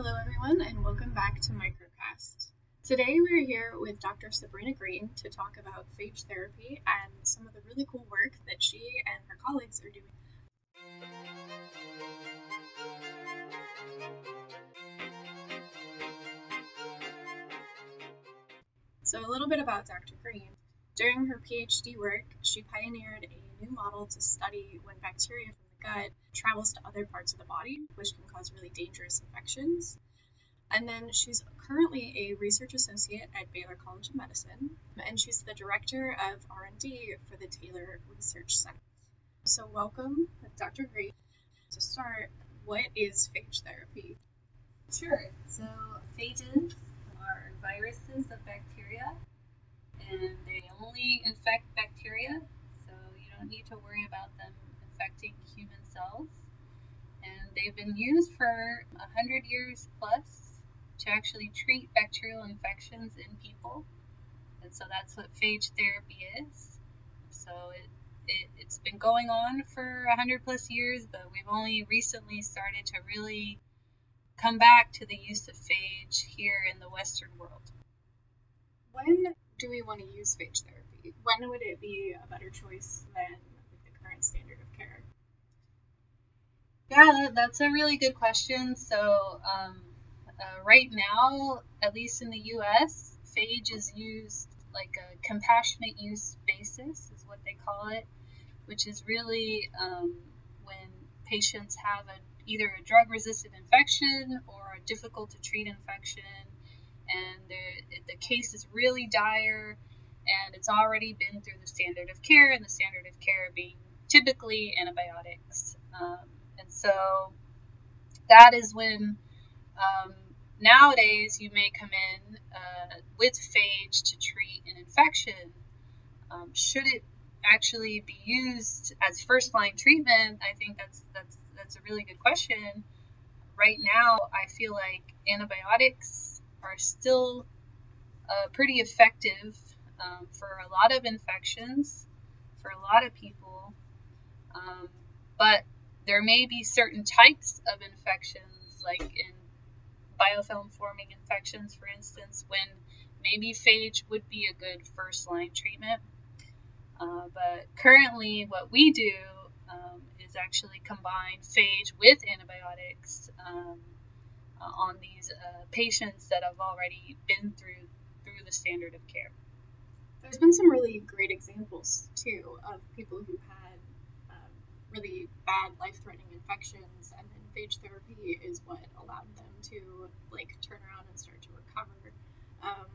Hello, everyone, and welcome back to Microcast. Today, we're here with Dr. Sabrina Green to talk about phage therapy and some of the really cool work that she and her colleagues are doing. So, a little bit about Dr. Green. During her PhD work, she pioneered a new model to study when bacteria from gut travels to other parts of the body, which can cause really dangerous infections. And then she's currently a research associate at Baylor College of Medicine, and she's the director of R&D for the Taylor Research Center. So welcome, Dr. Green. To start, what is phage therapy? Sure. So phages are viruses of bacteria, and they only infect bacteria, so you don't need to worry about them human cells. And they've been used for 100 years plus to actually treat bacterial infections in people. And so that's what phage therapy is. So it, it, it's been going on for 100 plus years, but we've only recently started to really come back to the use of phage here in the Western world. When do we want to use phage therapy? When would it be a better choice than the current standard of? Yeah, that's a really good question. So, um, uh, right now, at least in the US, phage is used like a compassionate use basis, is what they call it, which is really um, when patients have a, either a drug resistant infection or a difficult to treat infection, and the, case is really dire and it's already been through the standard of care, and the standard of care being typically antibiotics. Um, and so that is when um, nowadays you may come in uh, with phage to treat an infection. Um, should it actually be used as first line treatment? I think that's that's that's a really good question. Right now, I feel like antibiotics are still uh, pretty effective um, for a lot of infections, for a lot of people. Um, but there may be certain types of infections, like in biofilm forming infections, for instance, when maybe phage would be a good first line treatment. Uh, but currently, what we do um, is actually combine phage with antibiotics um, uh, on these uh, patients that have already been through through the standard of care. There's been some really great examples too of people who had really bad life-threatening infections, and then phage therapy is what allowed them to like turn around and start to recover. Um,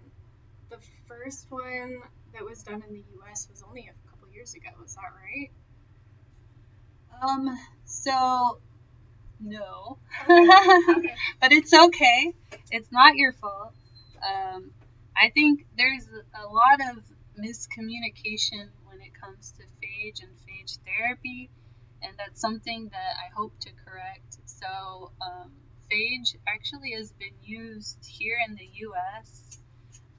the first one that was done in the U.S. was only a couple years ago. Is that right? Um. So, no. Okay. Okay. but it's okay. It's not your fault. Um, I think there's a lot of miscommunication when it comes to phage and phage therapy, and that's something that I hope to correct. So, um, phage actually has been used here in the U.S.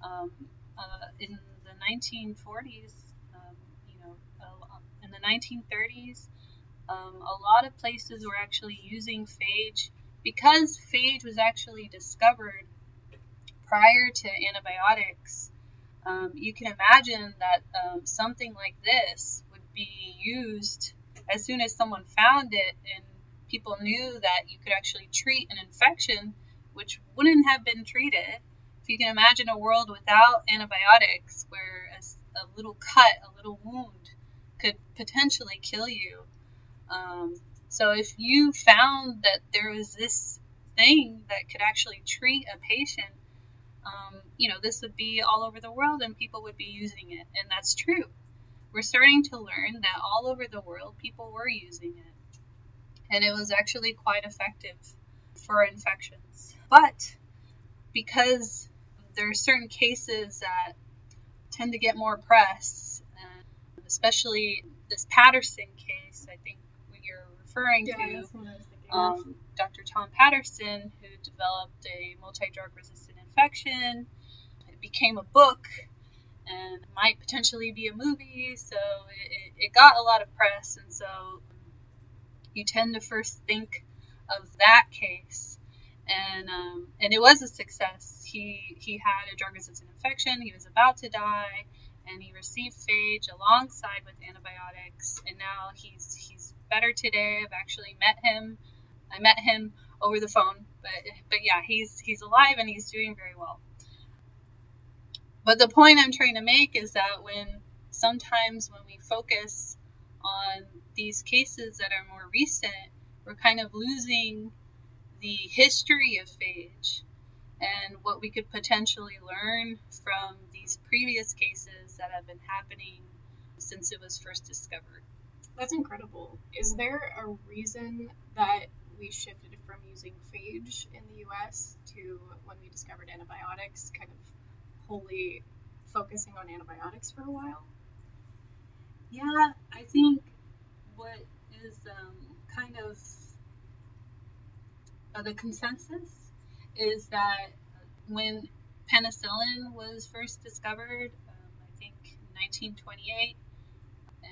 Um, uh, in the 1940s, um, you know, in the 1930s. Um, a lot of places were actually using phage because phage was actually discovered prior to antibiotics. Um, you can imagine that um, something like this would be used as soon as someone found it and people knew that you could actually treat an infection which wouldn't have been treated. If you can imagine a world without antibiotics where a, a little cut, a little wound could potentially kill you. Um, so if you found that there was this thing that could actually treat a patient, um, you know, this would be all over the world and people would be using it. And that's true. We're starting to learn that all over the world people were using it. And it was actually quite effective for infections. But because there are certain cases that tend to get more press, and especially this Patterson case, I think you're referring Yeah, to, that's what I was um, Dr. Tom Patterson, who developed a multi drug resistant infection. It became a book might potentially be a movie, so it, it got a lot of press, and so you tend to first think of that case. and um, and it was a success. He he had a drug resistant infection. He was about to die, and he received phage alongside with antibiotics. And now he's he's better today. I've actually met him. I met him over the phone, but but yeah, he's he's alive and he's doing very well. But the point I'm trying to make is that when sometimes when we focus on these cases that are more recent, we're kind of losing the history of phage and what we could potentially learn from these previous cases that have been happening since it was first discovered. That's incredible. Is there a reason that we shifted from using phage in the US to when we discovered antibiotics, kind of wholly focusing on antibiotics for a while? Yeah, I think what is um, kind of uh, the consensus is that when penicillin was first discovered, um, I think 1928,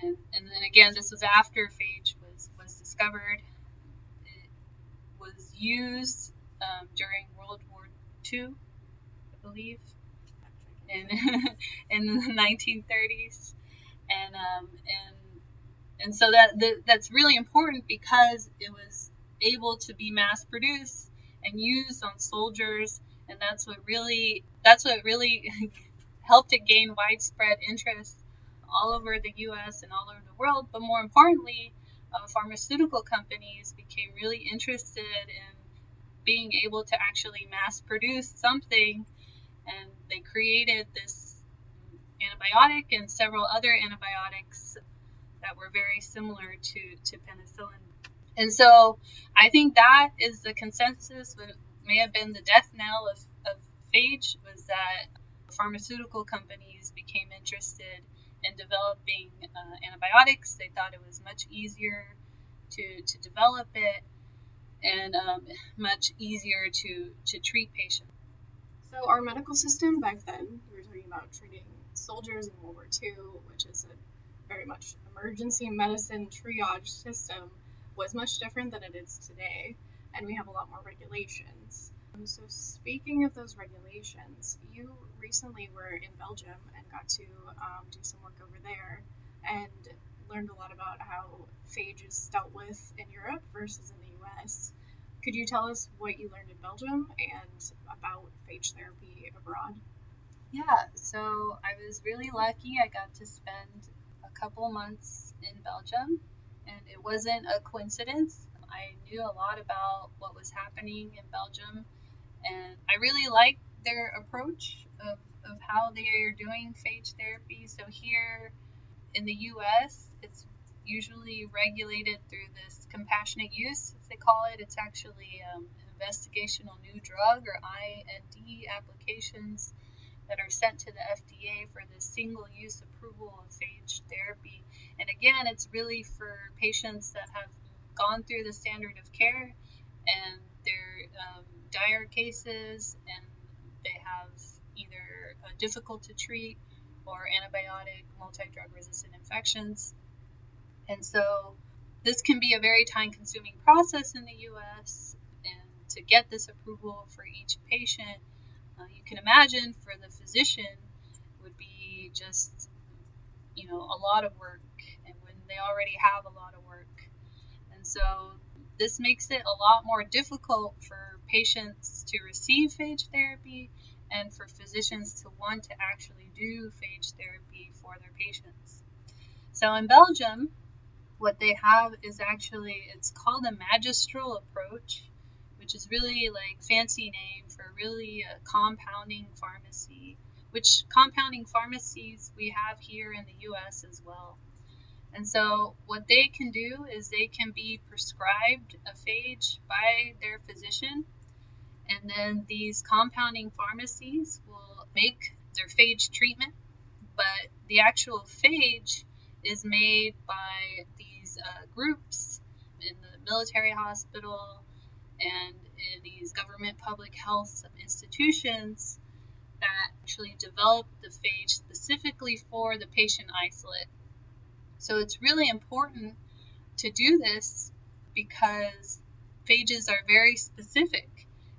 and, and then again, this was after phage was, was discovered. It was used um, during World War II, I believe, in, in the 1930s. And, um, and and so that, that that's really important because it was able to be mass produced and used on soldiers. And that's what really that's what really helped it gain widespread interest all over the US and all over the world. But more importantly uh, pharmaceutical companies became really interested in being able to actually mass produce something. And they created this antibiotic and several other antibiotics that were very similar to, to penicillin and so I think that is the consensus, what may have been the death knell of, of phage, was that pharmaceutical companies became interested in developing uh, antibiotics. They thought it was much easier to, to develop it and um, much easier to, to treat patients. So, our medical system back then, we were talking about treating soldiers in World War II, which is a very much emergency medicine triage system was much different than it is today, and we have a lot more regulations. Um, so, speaking of those regulations, you recently were in Belgium and got to um, do some work over there and learned a lot about how phage is dealt with in Europe versus in the US. Could you tell us what you learned in Belgium and about phage therapy abroad? Yeah, so I was really lucky. I got to spend a couple months in Belgium and it wasn't a coincidence. I knew a lot about what was happening in Belgium, and I really liked their approach of, of how they are doing phage therapy. So here in the U.S., it's usually regulated through this compassionate use, as they call it. It's actually um, investigational new drug or IND applications that are sent to the FDA for the single use approval of phage therapy. And again, it's really for patients that have gone through the standard of care and they're um, dire cases and they have either uh, difficult to treat or antibiotic multi drug resistant infections. And so this can be a very time consuming process in the US. And to get this approval for each patient, uh, you can imagine for the physician would be just you know a lot of work and when they already have a lot of work and so this makes it a lot more difficult for patients to receive phage therapy and for physicians to want to actually do phage therapy for their patients so in belgium what they have is actually it's called a magistral approach which is really like fancy name for really a compounding pharmacy, which compounding pharmacies we have here in the US as well. And so what they can do is they can be prescribed a phage by their physician and then these compounding pharmacies will make their phage treatment, but the actual phage is made by these uh, groups in the military hospital and in these government public health institutions that actually develop the phage specifically for the patient isolate. So it's really important to do this because phages are very specific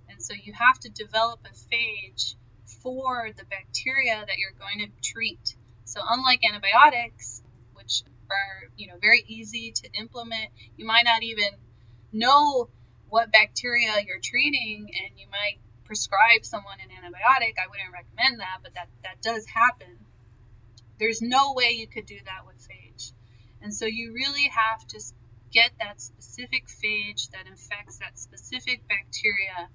And so you have to develop a phage for the bacteria that you're going to treat. So unlike antibiotics, are you know very easy to implement, you might not even know what bacteria you're treating, and you might prescribe someone an antibiotic. I wouldn't recommend that, but that that does happen. There's no way you could do that with phage, and so you really have to get that specific phage that infects that specific bacteria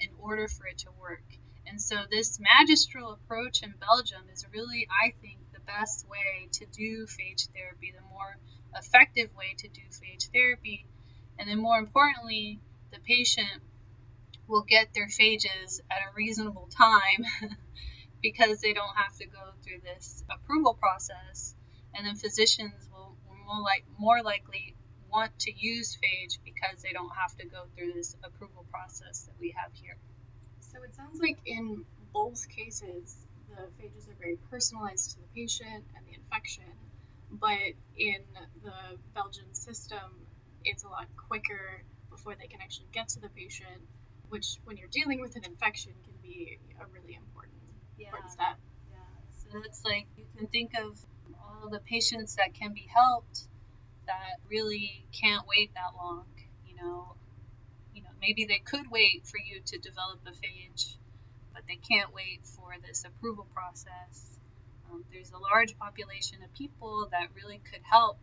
in order for it to work. And so this magistral approach in Belgium is really, I think, best way to do phage therapy, the more effective way to do phage therapy. And then more importantly, the patient will get their phages at a reasonable time because they don't have to go through this approval process. And then physicians will more, like, more likely want to use phage because they don't have to go through this approval process that we have here. So it sounds like in both cases, the phages are very personalized to the patient and the infection, but in the Belgian system, it's a lot quicker before they can actually get to the patient, which, when you're dealing with an infection, can be a really important, Yeah. important step. Yeah, so it's like you can think of all the patients that can be helped that really can't wait that long. You know, you know, maybe they could wait for you to develop a phage, but they can't wait for this approval process. Um, there's a large population of people that really could help,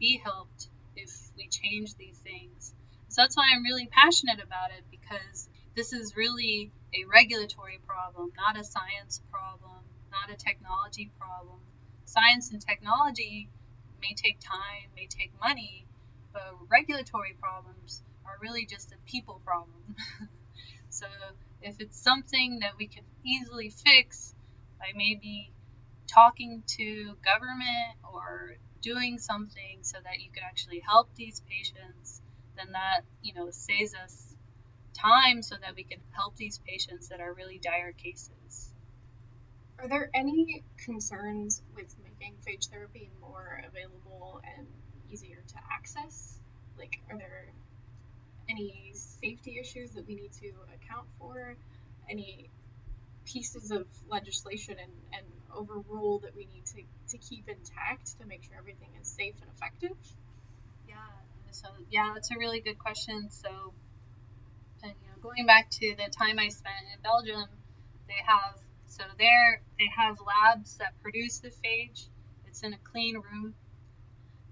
be helped if we change these things. So that's why I'm really passionate about it because this is really a regulatory problem, not a science problem, not a technology problem. Science and technology may take time, may take money, but regulatory problems are really just a people problem. so if it's something that we can easily fix by maybe talking to government or doing something so that you could actually help these patients, then that, you know, saves us time so that we can help these patients that are really dire cases. Are there any concerns with making phage therapy more available and easier to access? Like, are there any safety issues that we need to account for? Any pieces of legislation and, and overrule that we need to, to keep intact to make sure everything is safe and effective? Yeah, so yeah, that's a really good question. So, and, you know, going back to the time I spent in Belgium, they have so there they have labs that produce the phage. It's in a clean room.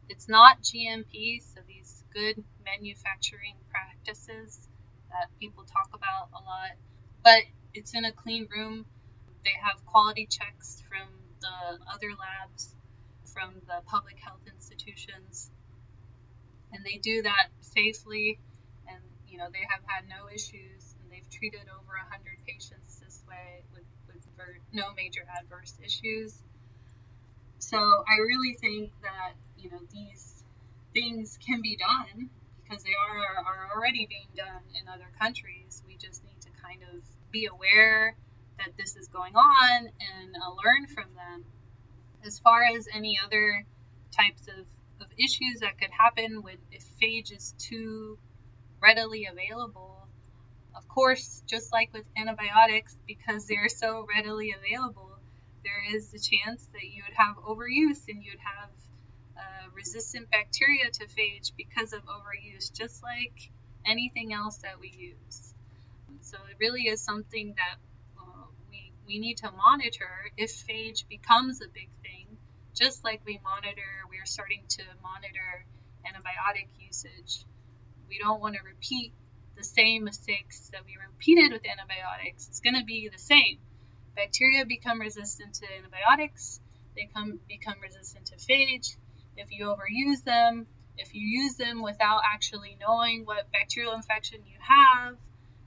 It's not GMP, so these good manufacturing practices that people talk about a lot, but it's in a clean room. They have quality checks from the other labs, from the public health institutions, and they do that safely. And you know they have had no issues, and they've treated over 100 patients this way with, with no major adverse issues. So I really think that you know these things can be done because they are are already being done in other countries. We just need to kind of be aware that this is going on and uh, learn from them. As far as any other types of, of issues that could happen with if phage is too readily available, of course, just like with antibiotics, because they're so readily available, there is the chance that you would have overuse and you'd have resistant bacteria to phage because of overuse, just like anything else that we use. So it really is something that uh, we, we need to monitor if phage becomes a big thing, just like we monitor, we're starting to monitor antibiotic usage. We don't want to repeat the same mistakes that we repeated with antibiotics. It's going to be the same. Bacteria become resistant to antibiotics, they come, become resistant to phage. If you overuse them, if you use them without actually knowing what bacterial infection you have,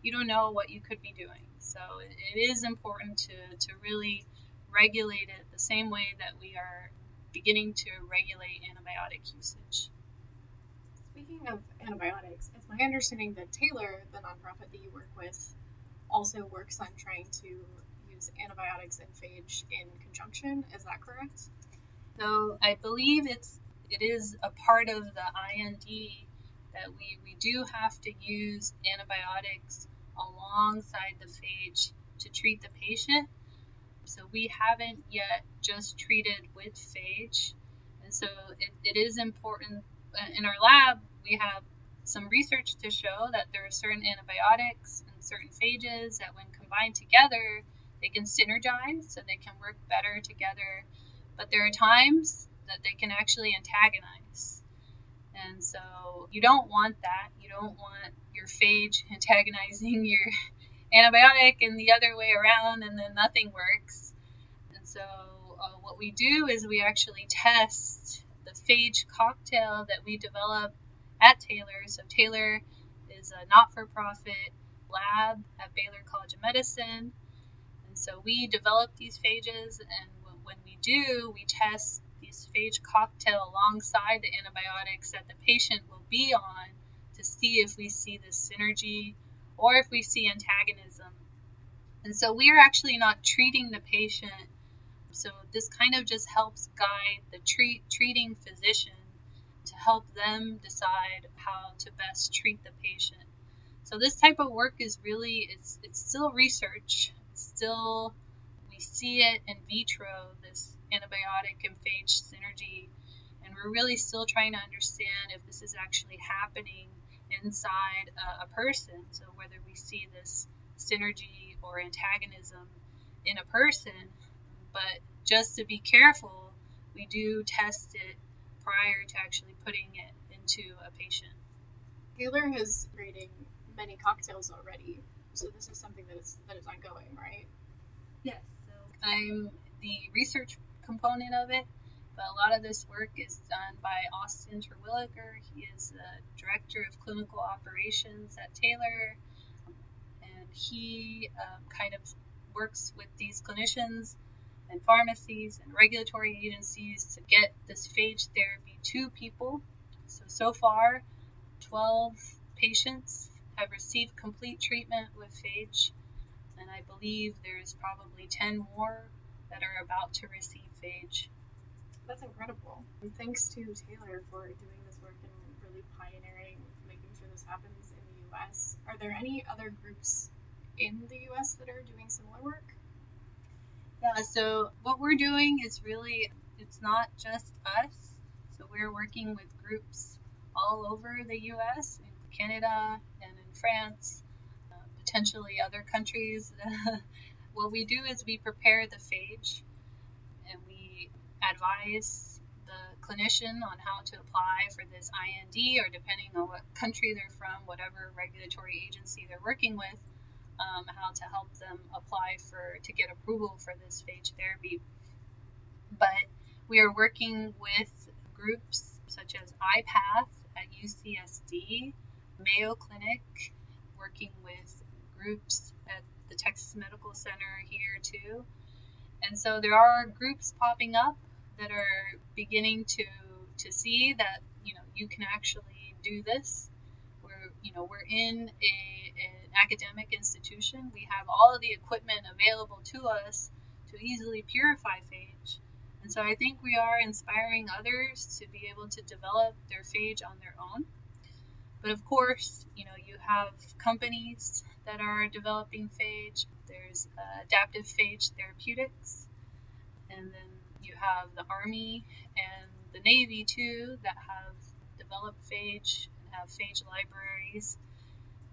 you don't know what you could be doing. So it, is important to, to really regulate it the same way that we are beginning to regulate antibiotic usage. Speaking of antibiotics, it's my understanding that Taylor, the nonprofit that you work with, also works on trying to use antibiotics and phage in conjunction. Is that correct? So I believe it's it is a part of the IND that we, we do have to use antibiotics alongside the phage to treat the patient. So we haven't yet just treated with phage. And so it, it is important uh, in our lab, we have some research to show that there are certain antibiotics and certain phages that, when combined together, they can synergize so they can work better together. But there are times that they can actually antagonize. And so you don't want that. You don't want your phage antagonizing your antibiotic and the other way around, and then nothing works. And so uh, what we do is we actually test the phage cocktail that we develop at Taylor. So Taylor is a not-for-profit lab at Baylor College of Medicine. And so we develop these phages, and when we do, we test this phage cocktail alongside the antibiotics that the patient will be on to see if we see this synergy or if we see antagonism. And so we are actually not treating the patient. So this kind of just helps guide the treat, treating physician to help them decide how to best treat the patient. So this type of work is really it's it's still research. It's still we see it in vitro this antibiotic and phage synergy and we're really still trying to understand if this is actually happening inside a, a person. So whether we see this synergy or antagonism in a person, but just to be careful, we do test it prior to actually putting it into a patient. Taylor has creating many cocktails already, so this is something that is that is ongoing, right? Yes. So I'm the research component of it, but a lot of this work is done by Austin Terwilliger. He is the director of clinical operations at Taylor, and he um, kind of works with these clinicians and pharmacies and regulatory agencies to get this phage therapy to people. So, so far, 12 patients have received complete treatment with phage, and I believe there's probably 10 more that are about to receive phage. That's incredible. And thanks to Taylor for doing this work and really pioneering making sure this happens in the US. Are there any other groups in the US that are doing similar work? Yeah, so what we're doing is really, it's not just us. So we're working with groups all over the US, in Canada, and in France, uh, potentially other countries. what we do is we prepare the phage and we advise the clinician on how to apply for this IND or depending on what country they're from, whatever regulatory agency they're working with um, how to help them apply for to get approval for this phage therapy. But we are working with groups such as IPATH at UCSD, Mayo Clinic, working with groups at the Texas Medical Center here too. And so there are groups popping up that are beginning to to see that you know you can actually do this. We're you know we're in a, a academic institution, we have all of the equipment available to us to easily purify phage. And so I think we are inspiring others to be able to develop their phage on their own. But of course, you know, you have companies that are developing phage. There's uh, Adaptive Phage Therapeutics, and then you have the Army and the Navy too that have developed phage and have phage libraries.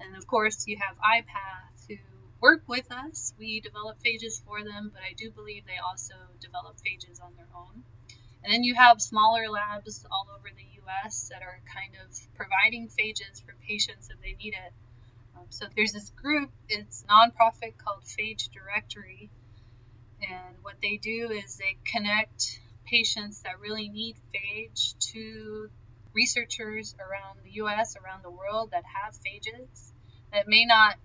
And of course, you have IPATH who work with us. We develop phages for them, but I do believe they also develop phages on their own. And then you have smaller labs all over the US that are kind of providing phages for patients if they need it. Um, so there's this group, it's nonprofit called Phage Directory. And what they do is they connect patients that really need phage to researchers around the US, around the world that have phages that may not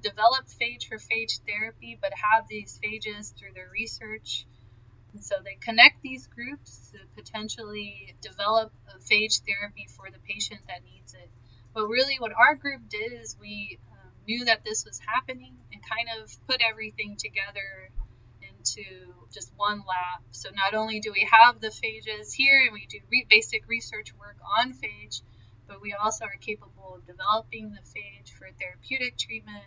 develop phage for phage therapy but have these phages through their research. And so they connect these groups to potentially develop a phage therapy for the patient that needs it. But really, what our group did is we um, knew that this was happening and kind of put everything together into just one lab. So not only do we have the phages here and we do re- basic research work on phage, but we also are capable of developing the phage for therapeutic treatment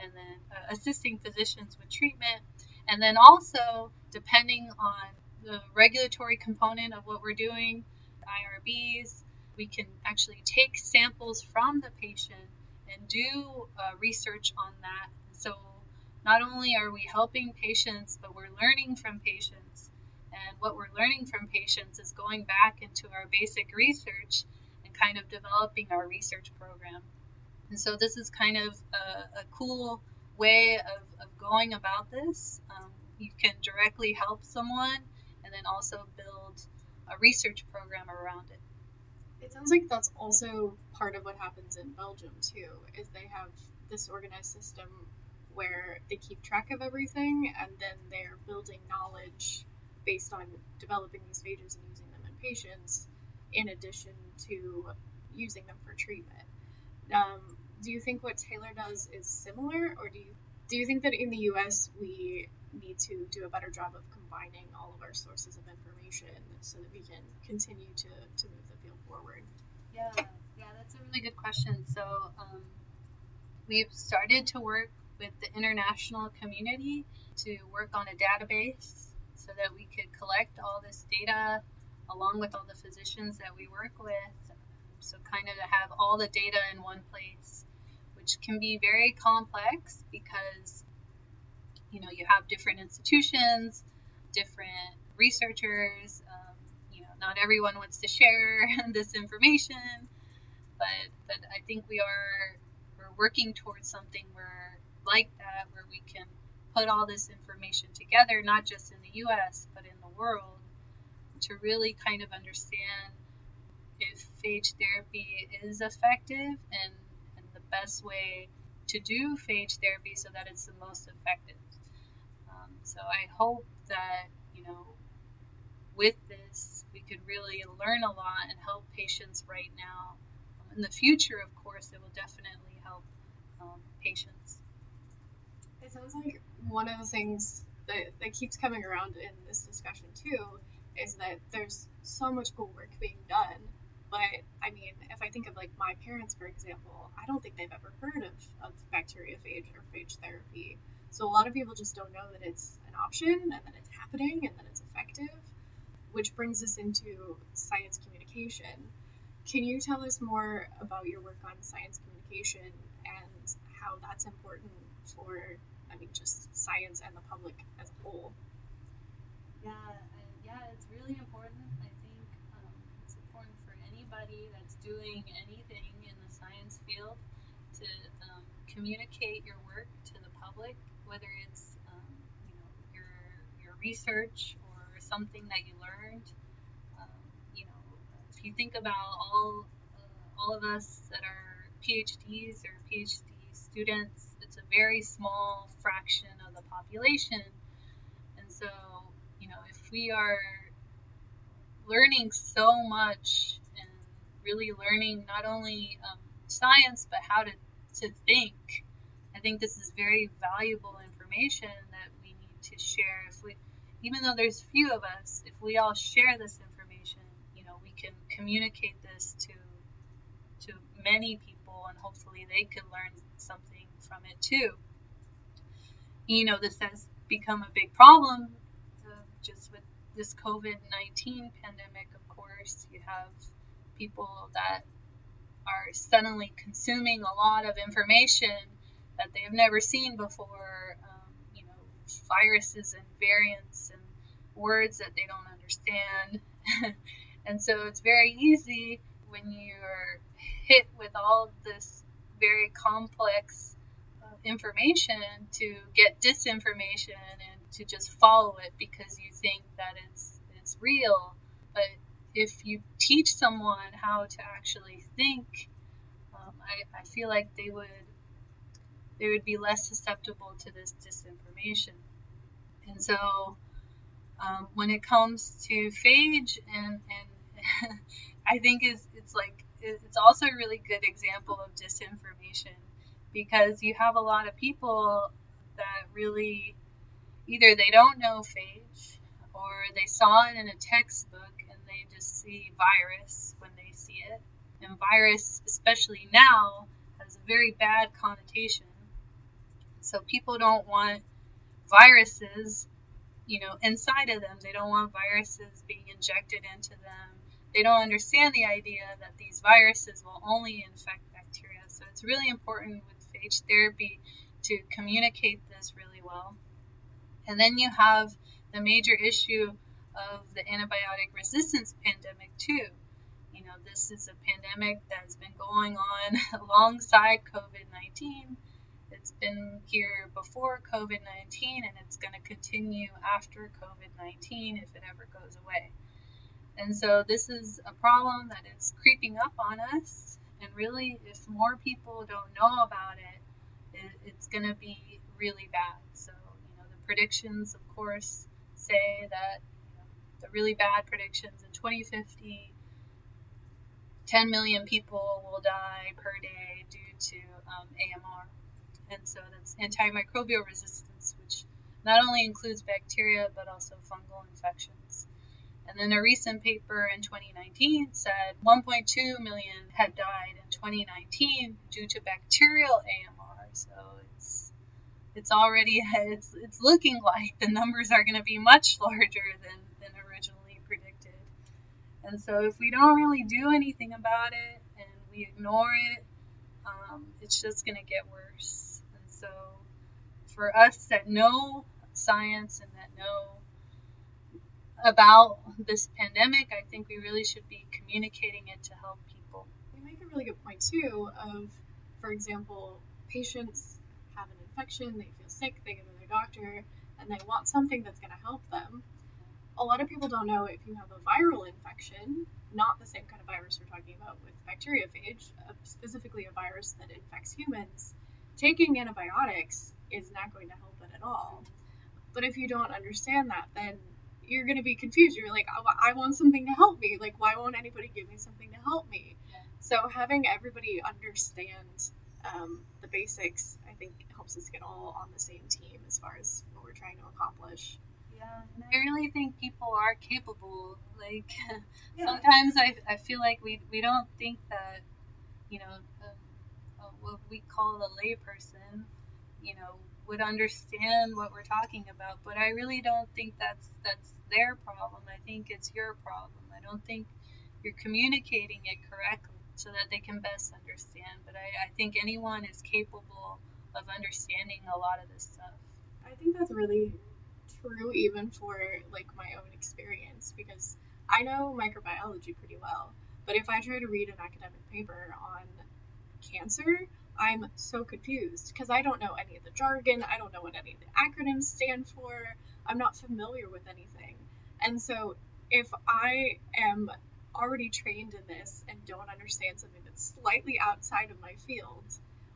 and then uh, assisting physicians with treatment. And then also, depending on the regulatory component of what we're doing, IRBs, we can actually take samples from the patient and do uh, research on that. So not only are we helping patients, but we're learning from patients. And what we're learning from patients is going back into our basic research and kind of developing our research program. And so this is kind of a, a cool way of, of, going about this. Um, you can directly help someone and then also build a research program around it. It sounds like that's also part of what happens in Belgium too, is they have this organized system where they keep track of everything and then they're building knowledge based on developing these phages and using them in patients in addition to using them for treatment. Um, do you think what Taylor does is similar, or do you do you think that in the U.S. we need to do a better job of combining all of our sources of information so that we can continue to, to move the field forward? Yeah, yeah, that's a really good question. So um, we've started to work with the international community to work on a database so that we could collect all this data along with all the physicians that we work with. So, kind of to have all the data in one place, which can be very complex because you know you have different institutions, different researchers. Um, you know, not everyone wants to share this information, but but I think we are we're working towards something where like that where we can put all this information together, not just in the US, but in the world, to really kind of understand if phage therapy is effective and, best way to do phage therapy so that it's the most effective. Um, so I hope that, you know, with this, we could really learn a lot and help patients right now. In the future, of course, it will definitely help um, patients. It sounds like one of the things that, that keeps coming around in this discussion too is that there's so much cool work being done. But I mean, if I think of like my parents, for example, I don't think they've ever heard of, of bacteriophage or phage therapy. So a lot of people just don't know that it's an option and that it's happening and that it's effective, which brings us into science communication. Can you tell us more about your work on science communication and how that's important for I mean, just science and the public as a whole. Yeah, yeah, it's really important. I think um, it's important for anybody that's doing anything in the science field to um, communicate your work to the public, whether it's um, you know your your research or something that you learned. Um, you know, if you think about all uh, all of us that are PhDs or PhD students it's a very small fraction of the population. And so, you know, if we are learning so much really learning not only um, science but how to, to think, I think this is very valuable information that we need to share. If we, even though there's few of us, if we all share this information, you know, we can communicate this to to many people, and hopefully they can learn something from it too. You know, this has become a big problem uh, just with this COVID 19 pandemic, of course. You have people that are suddenly consuming a lot of information that they have never seen before, um, you know, viruses and variants and words that they don't understand. and so it's very easy when you're hit with all of this very complex information to get disinformation and to just follow it because you think that it's it's real. But if you teach someone how to actually think, um, I, I feel like they would they would be less susceptible to this disinformation. And so um, when it comes to phage and, and I think is it's like it's also a really good example of disinformation because you have a lot of people that really either they don't know phage or they saw it in a textbook just see virus when they see it And virus, especially now, has a very bad connotation. So people don't want viruses, you know, inside of them. They don't want viruses being injected into them. They don't understand the idea that these viruses will only infect bacteria. So it's really important with phage therapy to communicate this really well. And then you have the major issue of the antibiotic resistance pandemic, too. You know, this is a pandemic that's been going on alongside COVID 19. It's been here before COVID 19 and it's going to continue after COVID 19 if it ever goes away. And so, this is a problem that is creeping up on us. And really, if more people don't know about it, it it's going to be really bad. So, you know, the predictions, of course, say that the really bad predictions in 2050 10 million people will die per day due to um, AMR. And so that's antimicrobial resistance, which not only includes bacteria but also fungal infections. And then a recent paper in 2019 said 1.2 million had died in 2019 due to bacterial AMR. So it's it's already it's it's looking like the numbers are going to be much larger than. And so if we don't really do anything about it and we ignore it, um, it's just going to get worse. And so for us that know science and that know about this pandemic, I think we really should be communicating it to help people. You make a really good point too of, for example, patients have an infection, they feel sick, they go to their doctor, and they want something that's going to help them. A lot of people don't know if you have a viral infection, not the same kind of virus we're talking about with bacteriophage, uh, specifically a virus that infects humans, taking antibiotics is not going to help it at all. But if you don't understand that, then you're going to be confused. You're like, I want something to help me. Like, why won't anybody give me something to help me? Yeah. So having everybody understand um, the basics, I think, helps us get all on the same team as far as what we're trying to accomplish. Yeah, I really think people are capable. Like yeah. sometimes I, I feel like we we don't think that you know um, uh, what we call a layperson, you know, would understand what we're talking about. But I really don't think that's that's their problem. I think it's your problem. I don't think you're communicating it correctly so that they can best understand. But I, I think anyone is capable of understanding a lot of this stuff. I think that's really true even for like my own experience because I know microbiology pretty well. But if I try to read an academic paper on cancer, I'm so confused because I don't know any of the jargon. I don't know what any of the acronyms stand for. I'm not familiar with anything. And so if I am already trained in this and don't understand something that's slightly outside of my field,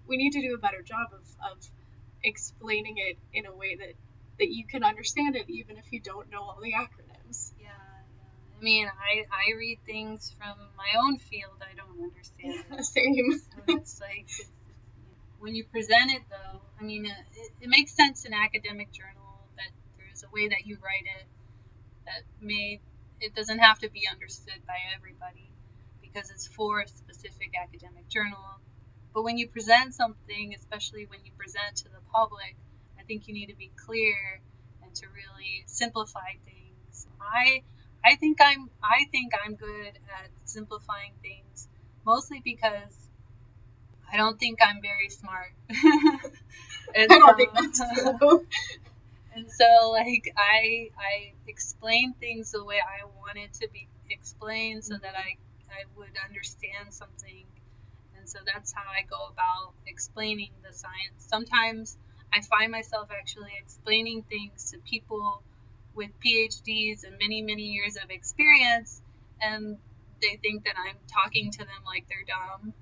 we need to do a better job of, of explaining it in a way that, that you can understand it even if you don't know all the acronyms. Yeah, yeah. I mean, I, I read things from my own field I don't understand. Yeah, same. So it's like, it's, when you present it though, I mean, it, it makes sense in academic journal that there's a way that you write it that may it doesn't have to be understood by everybody because it's for a specific academic journal. But when you present something, especially when you present to the public, think you need to be clear and to really simplify things. I I think I'm I think I'm good at simplifying things mostly because I don't think I'm very smart. and, I don't think that's true. and so like I I explain things the way I want it to be explained so that I I would understand something. And so that's how I go about explaining the science. Sometimes I find myself actually explaining things to people with PhDs and many, many years of experience, and they think that I'm talking to them like they're dumb.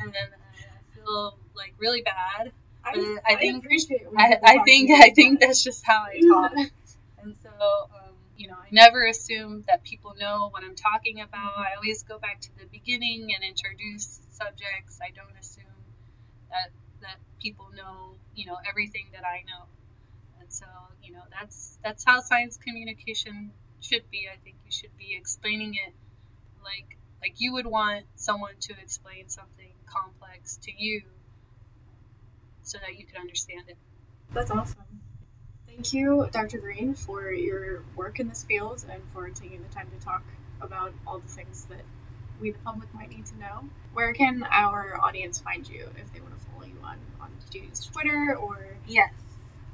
And then I feel like really bad. I, I, I think appreciate I, I think I think that's just how I talk. and so um, you know, I never assume that people know what I'm talking about. I always go back to the beginning and introduce subjects. I don't assume that that people know, you know, everything that I know. And so, you know, that's that's how science communication should be. I think you should be explaining it like Like you would want someone to explain something complex to you so that you could understand it. That's awesome. Thank you, Dr. Green, for your work in this field and for taking the time to talk about all the things that we, the public, might need to know. Where can our audience find you if they want to follow you on, on do you use Twitter or? Yes,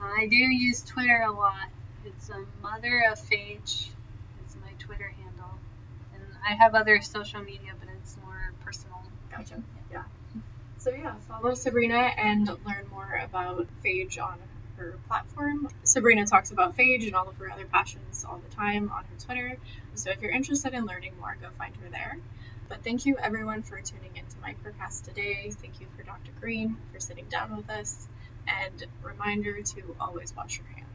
I do use Twitter a lot. It's a mother of phage. It's my Twitter handle, and I have other social media, but it's more personal. Gotcha. Yeah. So yeah, follow Sabrina and learn more about phage on her platform. Sabrina talks about phage and all of her other passions all the time on her Twitter. So if you're interested in learning more, go find her there. But thank you everyone for tuning into Microcast today. Thank you for Dr. Green for sitting down with us. And reminder to always wash your hands.